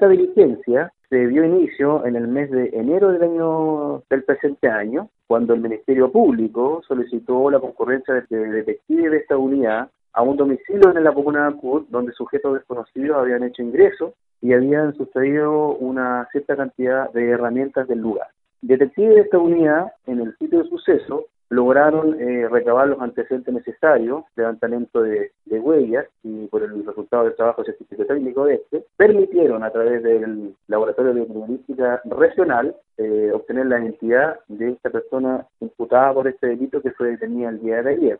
esta diligencia se dio inicio en el mes de enero del año del presente año, cuando el Ministerio Público solicitó la concurrencia de detectives de esta unidad a un domicilio en la comuna de Ancud, donde sujetos desconocidos habían hecho ingreso y habían sustraído una cierta cantidad de herramientas del lugar. Detectives de esta unidad, en el sitio de suceso, lograron eh, recabar los antecedentes necesarios, levantamiento de, huellas y por el resultado del trabajo científico técnico de este, permitieron a través del Laboratorio de Criminalística Regional eh, obtener la identidad de esta persona imputada por este delito que fue detenida el día de ayer.